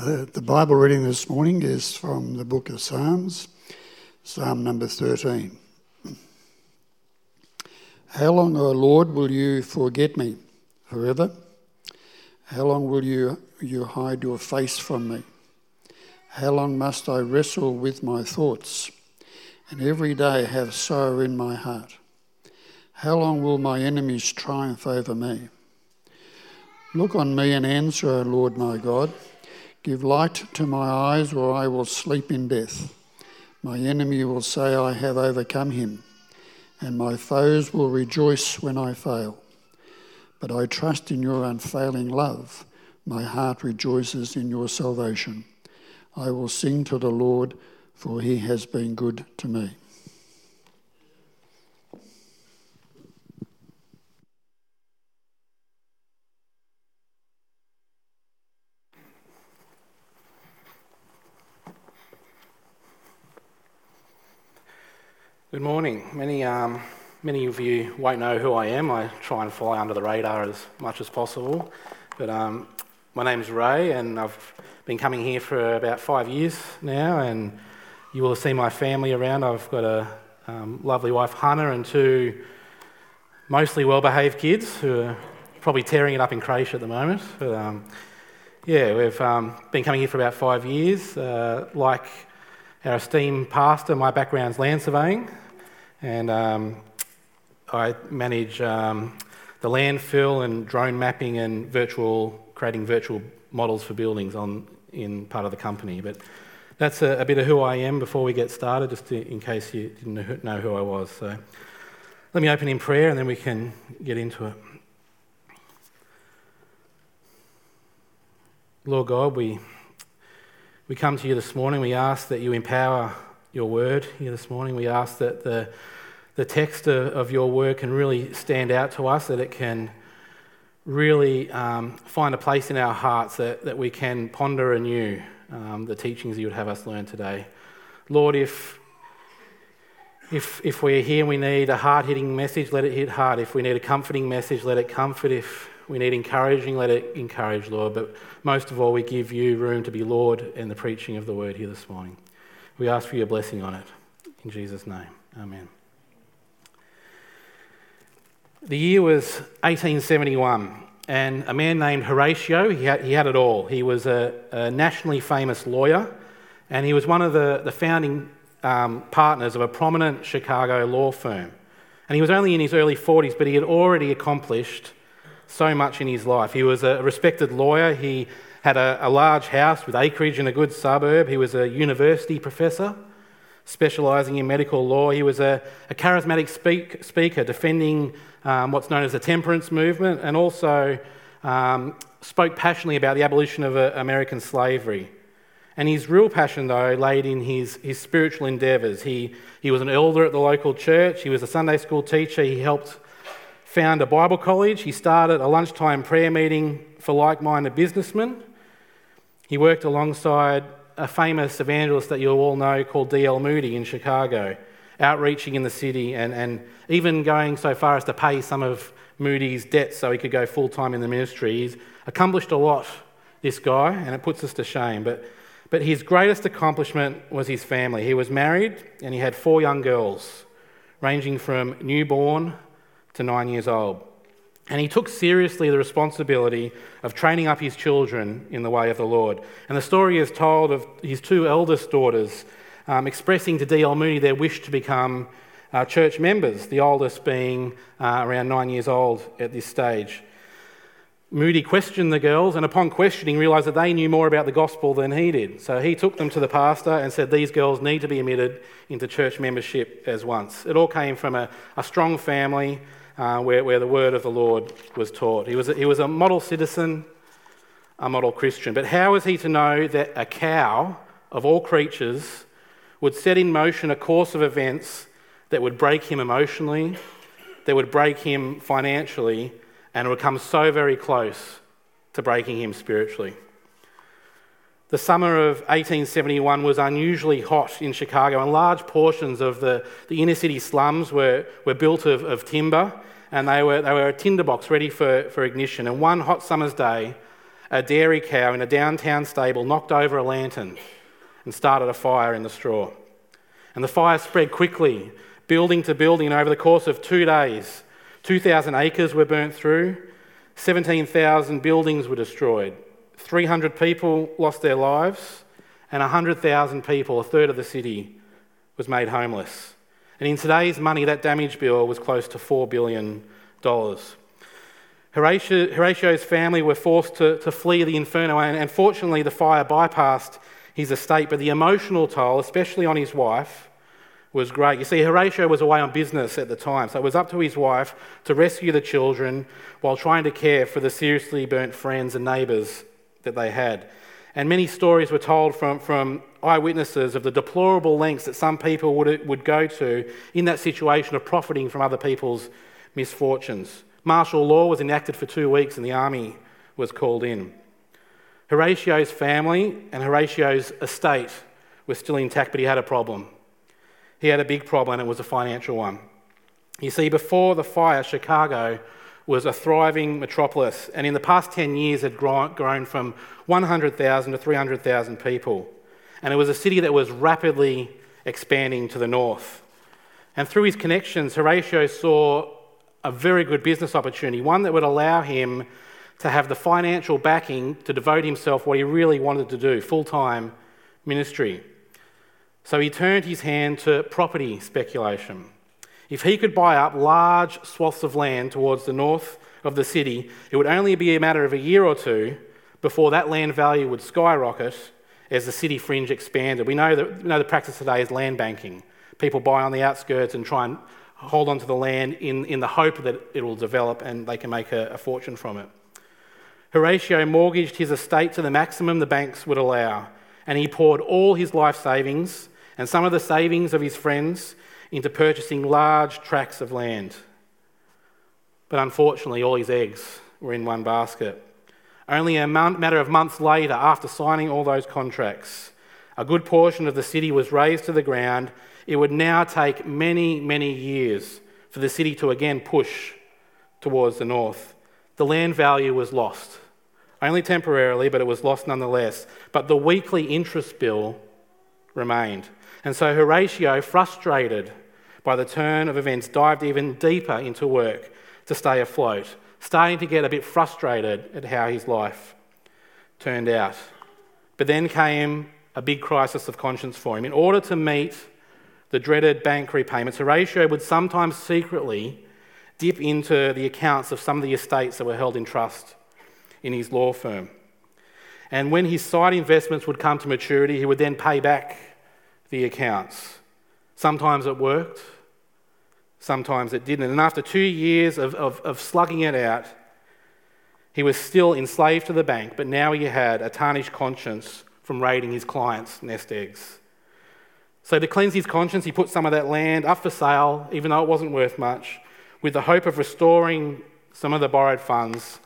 Uh, the Bible reading this morning is from the book of Psalms, Psalm number 13. How long, O Lord, will you forget me? Forever? How long will you, you hide your face from me? How long must I wrestle with my thoughts and every day have sorrow in my heart? How long will my enemies triumph over me? Look on me and answer, O Lord my God. Give light to my eyes, or I will sleep in death. My enemy will say, I have overcome him, and my foes will rejoice when I fail. But I trust in your unfailing love. My heart rejoices in your salvation. I will sing to the Lord, for he has been good to me. Good morning. Many, um, many of you won't know who I am. I try and fly under the radar as much as possible. But um, my name's Ray, and I've been coming here for about five years now, and you will see my family around. I've got a um, lovely wife, Hannah, and two mostly well behaved kids who are probably tearing it up in creche at the moment. But um, yeah, we've um, been coming here for about five years. Uh, like our esteemed pastor, my background's land surveying, and um, I manage um, the landfill and drone mapping and virtual creating virtual models for buildings on in part of the company. But that's a, a bit of who I am before we get started, just to, in case you didn't know who I was. So let me open in prayer, and then we can get into it. Lord God, we we come to you this morning. We ask that you empower your word here this morning. We ask that the, the text of, of your word can really stand out to us, that it can really um, find a place in our hearts, that, that we can ponder anew um, the teachings you would have us learn today. Lord, if, if, if we're here and we need a hard hitting message, let it hit hard. If we need a comforting message, let it comfort. If we need encouraging, let it encourage, Lord. But most of all, we give you room to be Lord in the preaching of the word here this morning. We ask for your blessing on it. In Jesus' name, amen. The year was 1871, and a man named Horatio, he had, he had it all. He was a, a, nationally famous lawyer, and he was one of the, the founding um, partners of a prominent Chicago law firm. And he was only in his early 40s, but he had already accomplished so much in his life. He was a respected lawyer. He had a, a large house with acreage in a good suburb. He was a university professor specialising in medical law. He was a, a charismatic speak, speaker defending um, what's known as the temperance movement and also um, spoke passionately about the abolition of uh, American slavery. And his real passion, though, laid in his, his spiritual endeavours. He, he was an elder at the local church, he was a Sunday school teacher, he helped found a Bible college. He started a lunchtime prayer meeting for like minded businessmen. He worked alongside a famous evangelist that you all know called D.L. Moody in Chicago, outreaching in the city and, and even going so far as to pay some of Moody's debts so he could go full time in the ministry. He's accomplished a lot, this guy, and it puts us to shame. But, but his greatest accomplishment was his family. He was married and he had four young girls, ranging from newborn to nine years old. And he took seriously the responsibility of training up his children in the way of the Lord. And the story is told of his two eldest daughters um, expressing to D.L. Moody their wish to become uh, church members, the oldest being uh, around nine years old at this stage. Moody questioned the girls, and upon questioning, realised that they knew more about the gospel than he did. So he took them to the pastor and said, These girls need to be admitted into church membership as once. It all came from a, a strong family uh, where, where the word of the Lord was taught. He was, a, he was a model citizen, a model Christian. But how was he to know that a cow, of all creatures, would set in motion a course of events that would break him emotionally, that would break him financially, and would come so very close to breaking him spiritually? The summer of 1871 was unusually hot in Chicago, and large portions of the, the inner city slums were, were built of, of timber, and they were, they were a tinderbox ready for, for ignition. And one hot summer's day, a dairy cow in a downtown stable knocked over a lantern and started a fire in the straw. And the fire spread quickly, building to building, and over the course of two days, 2,000 acres were burnt through, 17,000 buildings were destroyed, 300 people lost their lives, and 100,000 people, a third of the city, was made homeless. And in today's money, that damage bill was close to $4 billion. Horatio's family were forced to, to flee the inferno, and, and fortunately, the fire bypassed his estate, but the emotional toll, especially on his wife, was great. You see, Horatio was away on business at the time, so it was up to his wife to rescue the children while trying to care for the seriously burnt friends and neighbours that they had. And many stories were told from, from eyewitnesses of the deplorable lengths that some people would, would go to in that situation of profiting from other people's misfortunes. Martial law was enacted for two weeks and the army was called in. Horatio's family and Horatio's estate were still intact, but he had a problem. He had a big problem, and it was a financial one. You see, before the fire, Chicago was a thriving metropolis, and in the past 10 years had grown from 100,000 to 300,000 people. And it was a city that was rapidly expanding to the north. And through his connections, Horatio saw a very good business opportunity, one that would allow him to have the financial backing to devote himself what he really wanted to do full time ministry. So he turned his hand to property speculation. If he could buy up large swaths of land towards the north of the city, it would only be a matter of a year or two before that land value would skyrocket as the city fringe expanded. We know that we know the practice today is land banking. People buy on the outskirts and try and hold on to the land in, in the hope that it will develop and they can make a, a fortune from it. Horatio mortgaged his estate to the maximum the banks would allow, and he poured all his life savings and some of the savings of his friends into purchasing large tracts of land. But unfortunately, all his eggs were in one basket. Only a matter of months later, after signing all those contracts, a good portion of the city was razed to the ground. It would now take many, many years for the city to again push towards the north. The land value was lost, only temporarily, but it was lost nonetheless. But the weekly interest bill remained. And so Horatio, frustrated by the turn of events, dived even deeper into work to stay afloat, starting to get a bit frustrated at how his life turned out. But then came a big crisis of conscience for him. In order to meet the dreaded bank repayments, Horatio would sometimes secretly dip into the accounts of some of the estates that were held in trust in his law firm. And when his side investments would come to maturity, he would then pay back the accounts. Sometimes it worked, sometimes it didn't. And after two years of, of, of slugging it out, he was still enslaved to the bank, but now he had a tarnished conscience from raiding his clients' nest eggs. So, to cleanse his conscience, he put some of that land up for sale, even though it wasn't worth much, with the hope of restoring some of the borrowed funds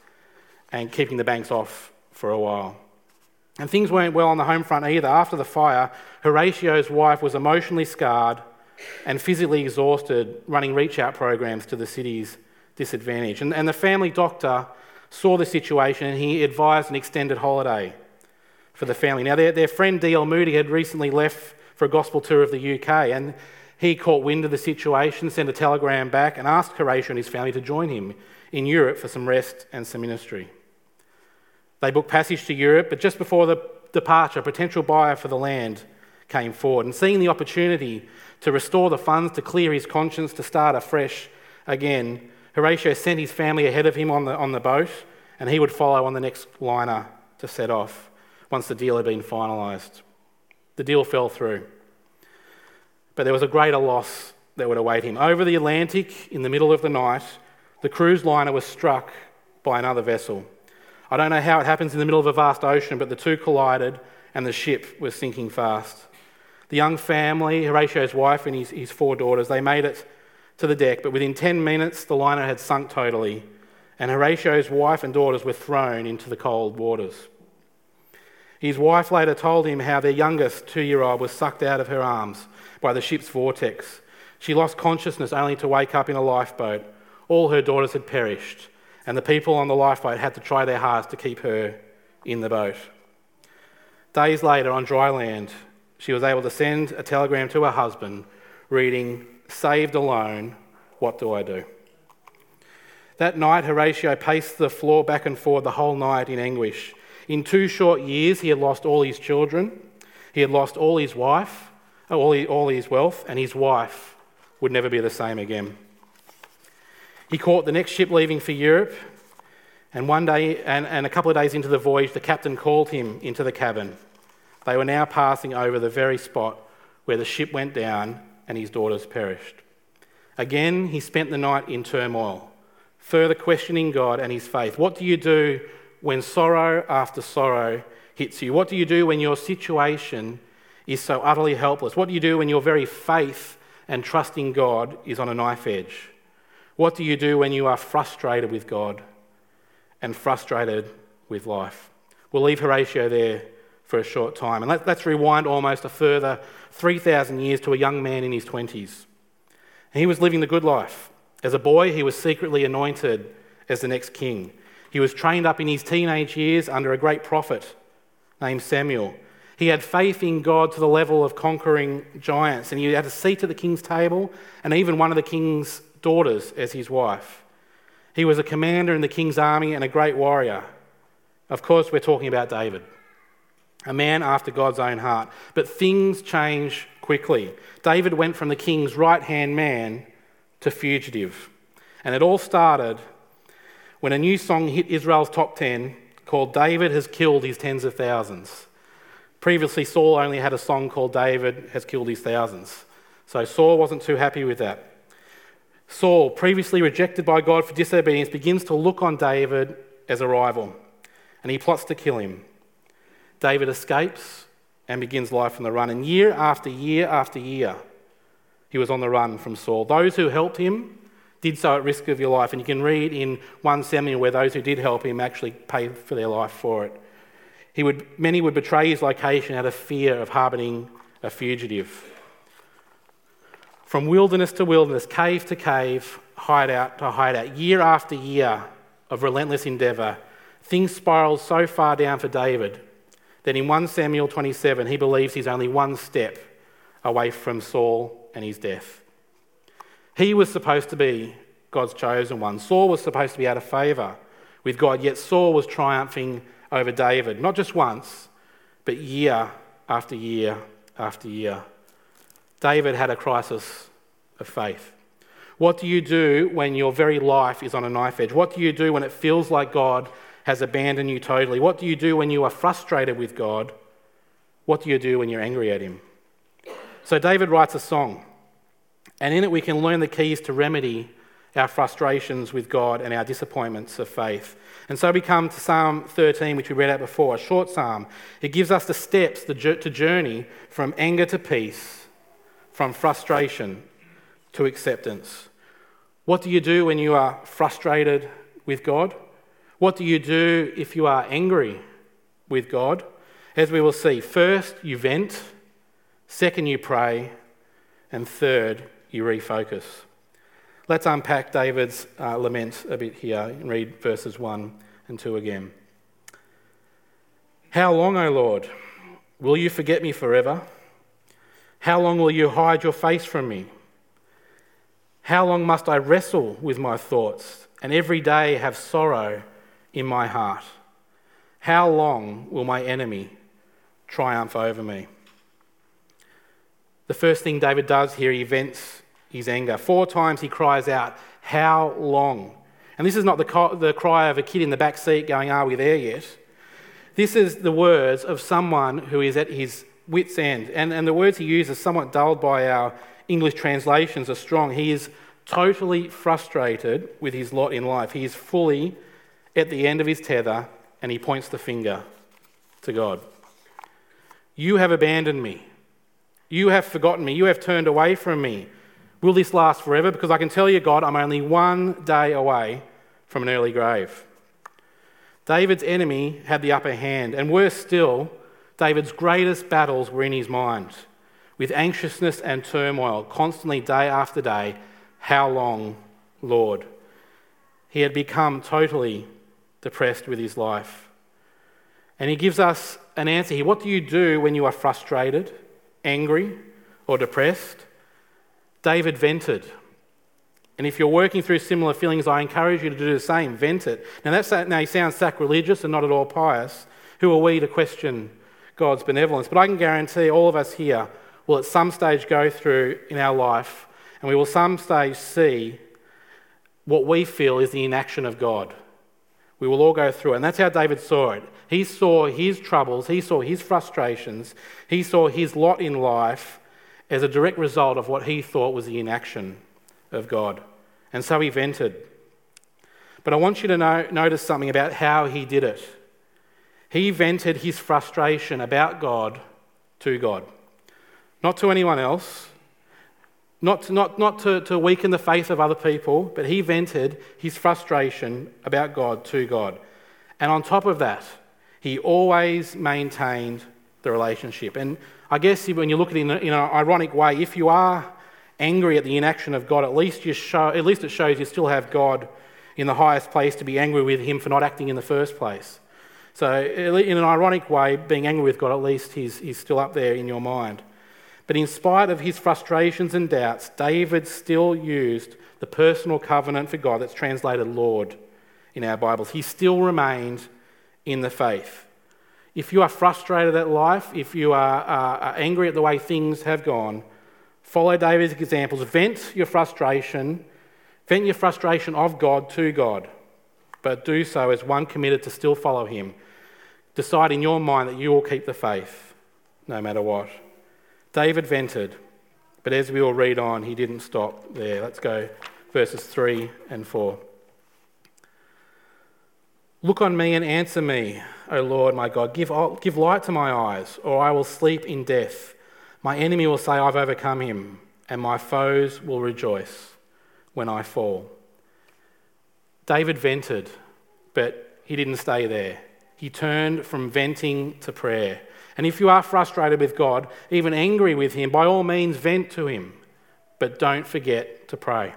and keeping the banks off for a while. And things weren't well on the home front either. After the fire, Horatio's wife was emotionally scarred and physically exhausted running reach out programs to the city's disadvantage. And, and the family doctor saw the situation and he advised an extended holiday for the family. Now, their, their friend D.L. Moody had recently left for a gospel tour of the UK and he caught wind of the situation, sent a telegram back, and asked Horatio and his family to join him in Europe for some rest and some ministry. They booked passage to Europe, but just before the departure, a potential buyer for the land came forward. And seeing the opportunity to restore the funds, to clear his conscience, to start afresh again, Horatio sent his family ahead of him on the, on the boat, and he would follow on the next liner to set off once the deal had been finalised. The deal fell through. But there was a greater loss that would await him. Over the Atlantic, in the middle of the night, the cruise liner was struck by another vessel. I don't know how it happens in the middle of a vast ocean, but the two collided and the ship was sinking fast. The young family, Horatio's wife and his, his four daughters, they made it to the deck, but within 10 minutes the liner had sunk totally, and Horatio's wife and daughters were thrown into the cold waters. His wife later told him how their youngest two year old was sucked out of her arms by the ship's vortex. She lost consciousness only to wake up in a lifeboat. All her daughters had perished, and the people on the lifeboat had to try their hardest to keep her in the boat. Days later, on dry land, she was able to send a telegram to her husband reading, Saved alone, what do I do? That night, Horatio paced the floor back and forth the whole night in anguish. In two short years, he had lost all his children, he had lost all his wife, all his, all his wealth, and his wife would never be the same again. He caught the next ship leaving for Europe, and one day, and, and a couple of days into the voyage, the captain called him into the cabin. They were now passing over the very spot where the ship went down and his daughters perished. Again, he spent the night in turmoil, further questioning God and his faith. What do you do when sorrow after sorrow hits you? What do you do when your situation is so utterly helpless? What do you do when your very faith and trusting God is on a knife edge? What do you do when you are frustrated with God and frustrated with life? We'll leave Horatio there for a short time. And let, us rewind almost a further 3,000 years to a young man in his 20s. He was living the good life. As a boy, he was secretly anointed as the next king. He was trained up in his teenage years under a great prophet named Samuel. He had faith in God to the level of conquering giants, and he had a seat at the king's table and even one of the king's daughters as his wife. He was a commander in the king's army and a great warrior. Of course, we're talking about David, a man after God's own heart. But things change quickly. David went from the king's right hand man to fugitive. And it all started when a new song hit Israel's top 10 called David Has Killed His Tens of Thousands. Previously, Saul only had a song called David Has Killed His Thousands. So Saul wasn't too happy with that. Saul, previously rejected by God for disobedience, begins to look on David as a rival and he plots to kill him. David escapes and begins life on the run. And year after year after year, he was on the run from Saul. Those who helped him did so at risk of your life. And you can read in 1 Samuel where those who did help him actually paid for their life for it. He would, many would betray his location out of fear of harbouring a fugitive. From wilderness to wilderness, cave to cave, hideout to hideout, year after year of relentless endeavour, things spiraled so far down for David that in 1 Samuel 27, he believes he's only one step away from Saul and his death. He was supposed to be God's chosen one. Saul was supposed to be out of favour with God, yet Saul was triumphing over David, not just once, but year after year after year. David had a crisis of faith. What do you do when your very life is on a knife edge? What do you do when it feels like God has abandoned you totally? What do you do when you are frustrated with God? What do you do when you're angry at Him? So, David writes a song, and in it we can learn the keys to remedy our frustrations with God and our disappointments of faith. And so we come to Psalm 13, which we read out before, a short psalm. It gives us the steps to journey from anger to peace, from frustration to acceptance. What do you do when you are frustrated with God? What do you do if you are angry with God? As we will see, first you vent, second you pray, and third you refocus. Let's unpack David's uh, lament a bit here and read verses 1 and 2 again. How long, O Lord, will you forget me forever? How long will you hide your face from me? How long must I wrestle with my thoughts and every day have sorrow in my heart? How long will my enemy triumph over me? The first thing David does here, he vents his anger. Four times he cries out, How long? And this is not the, the cry of a kid in the back seat going, Are we there yet? This is the words of someone who is at his wits' end. And, and the words he uses, somewhat dulled by our English translations, are strong. He is totally frustrated with his lot in life. He is fully at the end of his tether and he points the finger to God. You have abandoned me. You have forgotten me. You have turned away from me. Will this last forever? Because I can tell you, God, I'm only one day away from an early grave. David's enemy had the upper hand, and worse still, David's greatest battles were in his mind, with anxiousness and turmoil, constantly day after day. How long, Lord? He had become totally depressed with his life. And he gives us an answer here. What do you do when you are frustrated, angry, or depressed? David vented. And if you're working through similar feelings, I encourage you to do the same. Vent it. Now, that now he sounds sacrilegious and not at all pious. Who are we to question God's benevolence? But I can guarantee all of us here will at some stage go through in our life, and we will some stage see what we feel is the inaction of God. We will all go through it. And that's how David saw it. He saw his troubles, he saw his frustrations, he saw his lot in life as a direct result of what he thought was the inaction of God. And so he vented. But I want you to know, notice something about how he did it. He vented his frustration about God to God, not to anyone else, not, to, not, not to, to weaken the faith of other people, but he vented his frustration about God to God. And on top of that, he always maintained the relationship. And I guess when you look at it in, in an ironic way, if you are angry at the inaction of God, at least, you show, at least it shows you still have God in the highest place to be angry with him for not acting in the first place. So, in an ironic way, being angry with God, at least he's, he's still up there in your mind. But in spite of his frustrations and doubts, David still used the personal covenant for God that's translated Lord in our Bibles. He still remained in the faith. If you are frustrated at life, if you are, are angry at the way things have gone, follow David's examples. Vent your frustration, vent your frustration of God to God, but do so as one committed to still follow Him. Decide in your mind that you will keep the faith no matter what. David vented, but as we will read on, he didn't stop there. Let's go verses 3 and 4. Look on me and answer me, O Lord my God. Give, give light to my eyes, or I will sleep in death. My enemy will say, I've overcome him, and my foes will rejoice when I fall. David vented, but he didn't stay there. He turned from venting to prayer. And if you are frustrated with God, even angry with Him, by all means vent to Him. But don't forget to pray.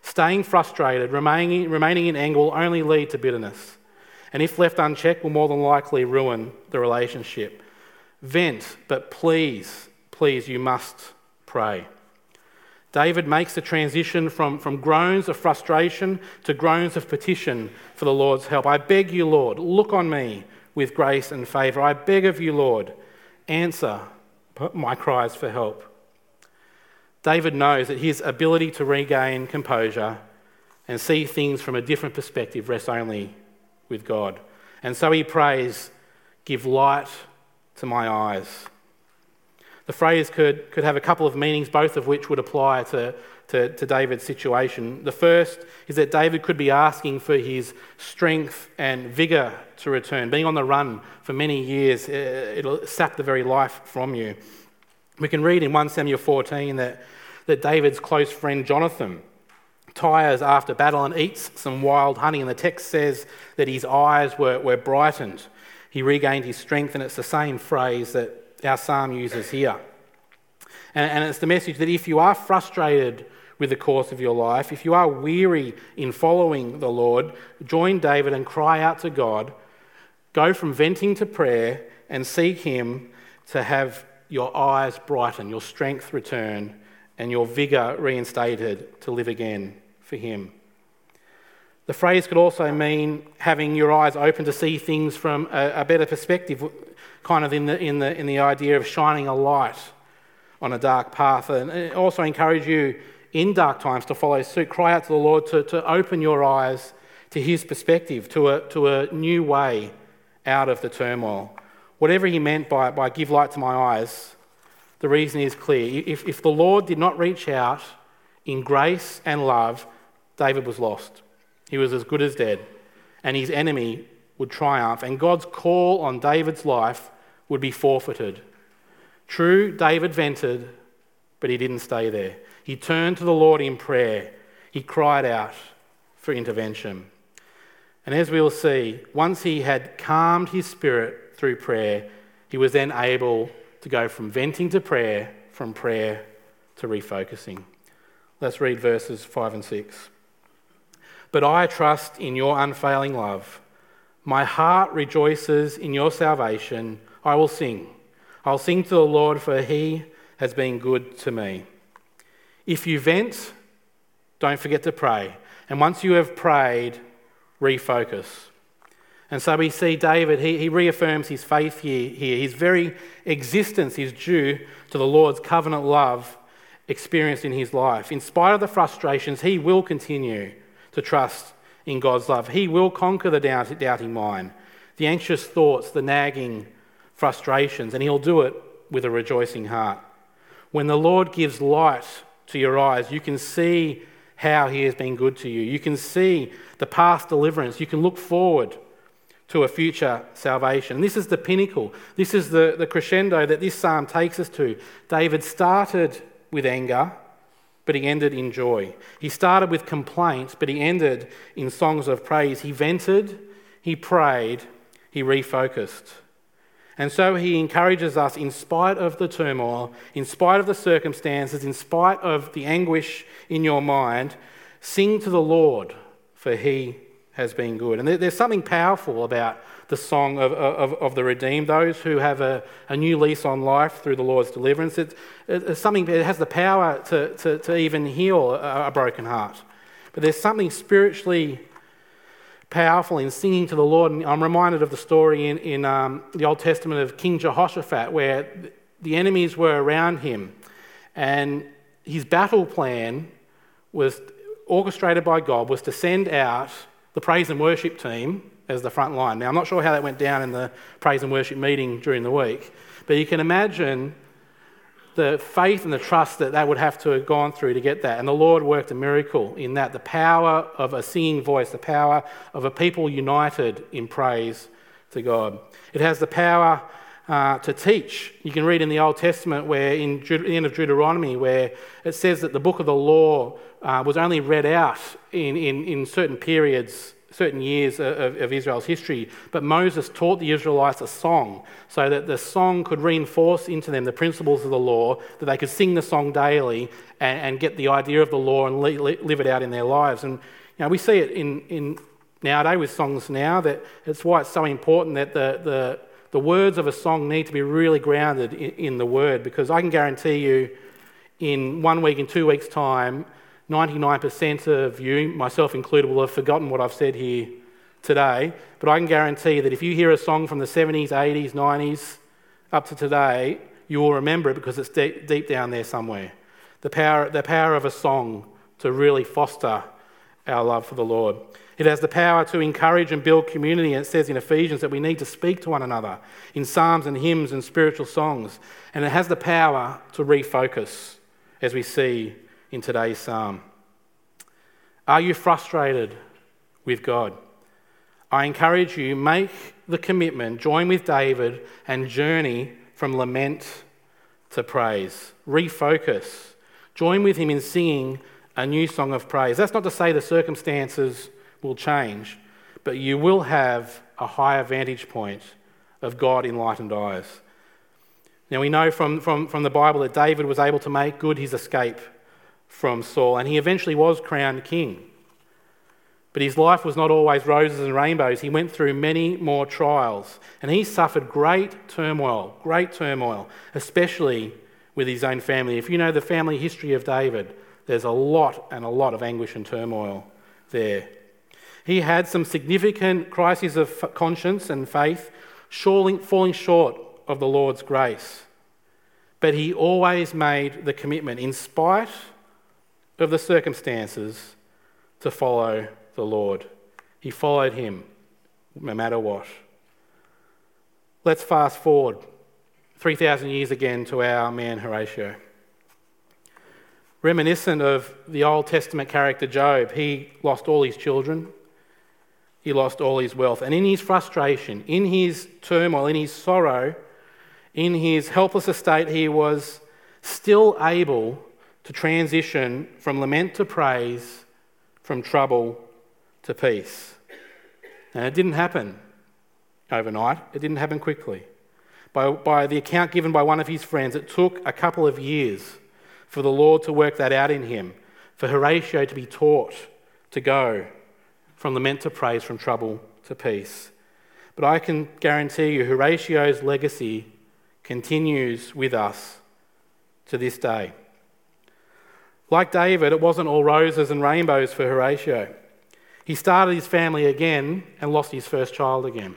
Staying frustrated, remaining, remaining in anger will only lead to bitterness. And if left unchecked, will more than likely ruin the relationship. Vent, but please, please, you must pray. David makes the transition from, from groans of frustration to groans of petition for the Lord's help. I beg you, Lord, look on me with grace and favour. I beg of you, Lord, answer my cries for help. David knows that his ability to regain composure and see things from a different perspective rests only with God. And so he prays, Give light to my eyes. The phrase could, could have a couple of meanings, both of which would apply to, to, to, David's situation. The first is that David could be asking for his strength and vigour to return. Being on the run for many years, uh, it'll sap the very life from you. We can read in 1 Samuel 14 that, that David's close friend Jonathan tires after battle and eats some wild honey, and the text says that his eyes were, were brightened. He regained his strength, and it's the same phrase that our psalm uses here. And, and it's the message that if you are frustrated with the course of your life, if you are weary in following the Lord, join David and cry out to God. Go from venting to prayer and seek Him to have your eyes brighten, your strength return, and your vigour reinstated to live again for Him. The phrase could also mean having your eyes open to see things from a, a better perspective, kind of in the, in, the, in the idea of shining a light on a dark path. And also encourage you in dark times to follow suit. Cry out to the Lord to, to open your eyes to His perspective, to a, to a new way out of the turmoil. Whatever He meant by, by give light to my eyes, the reason is clear. If, if the Lord did not reach out in grace and love, David was lost. He was as good as dead, and his enemy would triumph, and God's call on David's life would be forfeited. True, David vented, but he didn't stay there. He turned to the Lord in prayer. He cried out for intervention. And as we will see, once he had calmed his spirit through prayer, he was then able to go from venting to prayer, from prayer to refocusing. Let's read verses 5 and 6. But I trust in your unfailing love. My heart rejoices in your salvation. I will sing. I'll sing to the Lord, for he has been good to me. If you vent, don't forget to pray. And once you have prayed, refocus. And so we see David, he, he reaffirms his faith here, here. His very existence is due to the Lord's covenant love experienced in his life. In spite of the frustrations, he will continue to trust in God's love. He will conquer the doubting mind, the anxious thoughts, the nagging frustrations, and he'll do it with a rejoicing heart. When the Lord gives light to your eyes, you can see how he has been good to you. You can see the past deliverance. You can look forward to a future salvation. And this is the pinnacle. This is the, the crescendo that this psalm takes us to. David started with anger, but he ended in joy. He started with complaints, but he ended in songs of praise. He vented, he prayed, he refocused. And so he encourages us, in spite of the turmoil, in spite of the circumstances, in spite of the anguish in your mind, sing to the Lord, for he has been good. And there's something powerful about the song of, of, of the redeemed, those who have a, a, new lease on life through the Lord's deliverance. It's, it's something that has the power to, to, to even heal a, a broken heart. But there's something spiritually powerful in singing to the Lord. And I'm reminded of the story in, in um, the Old Testament of King Jehoshaphat, where the enemies were around him, and his battle plan was orchestrated by God was to send out the praise and worship team as the front line. Now, I'm not sure how that went down in the praise and worship meeting during the week, but you can imagine the faith and the trust that they would have to have gone through to get that. And the Lord worked a miracle in that the power of a singing voice, the power of a people united in praise to God. It has the power uh, to teach. You can read in the Old Testament, where in the end of Deuteronomy, where it says that the book of the law uh, was only read out in, in, in certain periods, certain years of, of, Israel's history. But Moses taught the Israelites a song so that the song could reinforce into them the principles of the law, that they could sing the song daily and, and get the idea of the law and li- li- live it out in their lives. And you know, we see it in, in nowadays with songs now that it's why it's so important that the, the, the words of a song need to be really grounded in, in the word because I can guarantee you in one week, in two weeks' time, 99% of you, myself included, will have forgotten what I've said here today. But I can guarantee that if you hear a song from the 70s, 80s, 90s, up to today, you will remember it because it's deep, deep down there somewhere. The power, the power of a song to really foster our love for the Lord. It has the power to encourage and build community. And it says in Ephesians that we need to speak to one another in psalms and hymns and spiritual songs. And it has the power to refocus, as we see in today's psalm. Are you frustrated with God? I encourage you, make the commitment, join with David, and journey from lament to praise. Refocus. Join with him in singing a new song of praise. That's not to say the circumstances will change, but you will have a higher vantage point of God enlightened eyes. Now, we know from, from, from the Bible that David was able to make good his escape from Saul, and he eventually was crowned king. But his life was not always roses and rainbows. He went through many more trials, and he suffered great turmoil, great turmoil, especially with his own family. If you know the family history of David, there's a lot and a lot of anguish and turmoil there. He had some significant crises of conscience and faith, falling short of the Lord's grace. But he always made the commitment, in spite of the circumstances to follow the Lord. He followed him no matter what. Let's fast forward 3,000 years again to our man Horatio. Reminiscent of the Old Testament character Job, he lost all his children, he lost all his wealth. And in his frustration, in his turmoil, in his sorrow, in his helpless estate, he was still able to transition from lament to praise, from trouble to peace. And it didn't happen overnight, it didn't happen quickly. By, by the account given by one of his friends, it took a couple of years for the Lord to work that out in him, for Horatio to be taught to go from lament to praise, from trouble to peace. But I can guarantee you, Horatio's legacy continues with us to this day. Like David, it wasn't all roses and rainbows for Horatio. He started his family again and lost his first child again.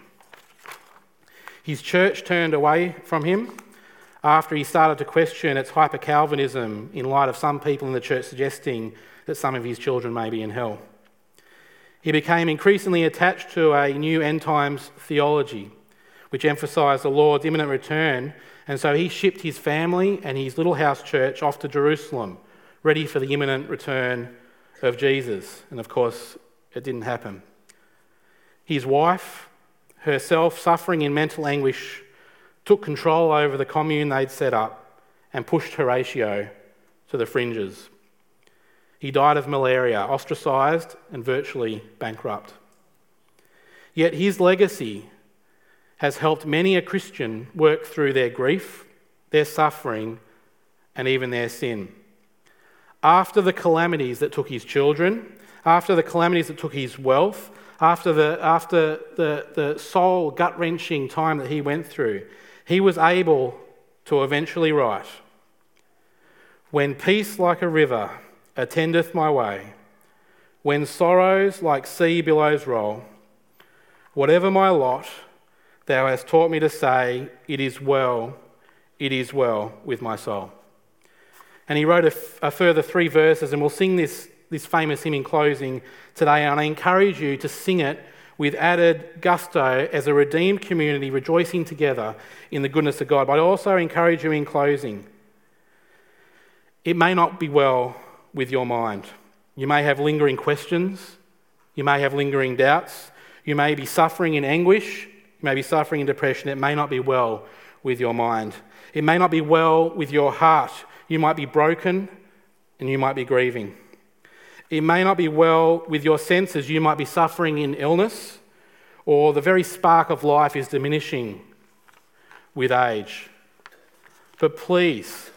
His church turned away from him after he started to question its hyper Calvinism in light of some people in the church suggesting that some of his children may be in hell. He became increasingly attached to a new end times theology, which emphasised the Lord's imminent return, and so he shipped his family and his little house church off to Jerusalem, ready for the imminent return of Jesus. And of course, it didn't happen. His wife, herself suffering in mental anguish, took control over the commune they'd set up and pushed Horatio to the fringes. He died of malaria, ostracised and virtually bankrupt. Yet his legacy has helped many a Christian work through their grief, their suffering, and even their sin. After the calamities that took his children, after the calamities that took his wealth, after the, after the, the soul gut wrenching time that he went through, he was able to eventually write When peace like a river attendeth my way, when sorrows like sea billows roll, whatever my lot, thou hast taught me to say, It is well, it is well with my soul. And he wrote a, f- a further three verses, and we'll sing this, this famous hymn in closing today. And I encourage you to sing it with added gusto as a redeemed community rejoicing together in the goodness of God. But I also encourage you in closing it may not be well with your mind. You may have lingering questions, you may have lingering doubts, you may be suffering in anguish, you may be suffering in depression. It may not be well with your mind. It may not be well with your heart. You might be broken and you might be grieving. It may not be well with your senses. You might be suffering in illness, or the very spark of life is diminishing with age. But please,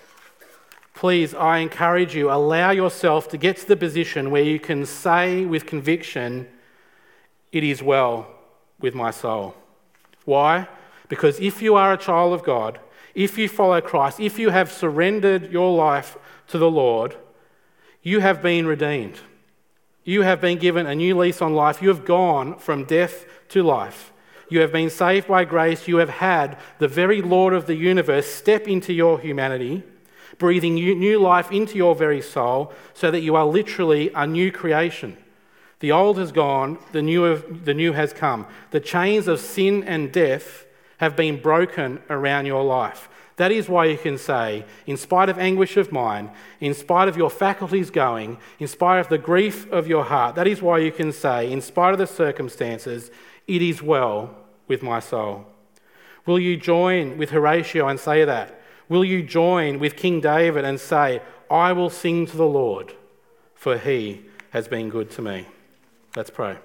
please, I encourage you, allow yourself to get to the position where you can say with conviction, It is well with my soul. Why? Because if you are a child of God, if you follow Christ, if you have surrendered your life to the Lord, you have been redeemed. You have been given a new lease on life. You have gone from death to life. You have been saved by grace. You have had the very Lord of the universe step into your humanity, breathing new life into your very soul, so that you are literally a new creation. The old has gone, the new, the new has come. The chains of sin and death have been broken around your life. That is why you can say, in spite of anguish of mind, in spite of your faculties going, in spite of the grief of your heart, that is why you can say, in spite of the circumstances, it is well with my soul. Will you join with Horatio and say that? Will you join with King David and say, I will sing to the Lord, for he has been good to me? Let's pray.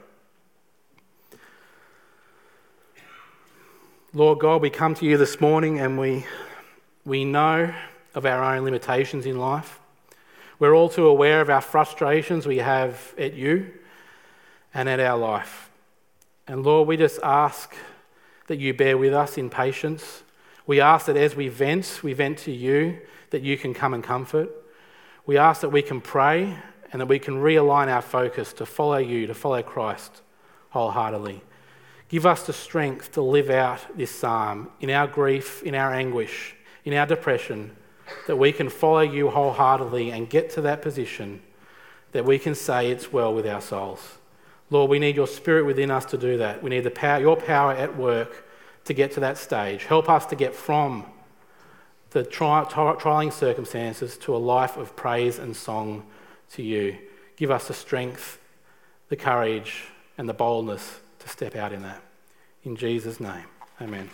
Lord God, we come to you this morning and we we know of our own limitations in life. We're all too aware of our frustrations we have at you and at our life. And Lord, we just ask that you bear with us in patience. We ask that as we vent, we vent to you, that you can come and comfort. We ask that we can pray and that we can realign our focus to follow you, to follow Christ wholeheartedly. Give us the strength to live out this psalm in our grief, in our anguish in our depression that we can follow you wholeheartedly and get to that position that we can say it's well with our souls. Lord, we need your spirit within us to do that. We need the power, your power at work to get to that stage. Help us to get from the tri- tri- trying circumstances to a life of praise and song to you. Give us the strength, the courage, and the boldness to step out in that. In Jesus' name, amen.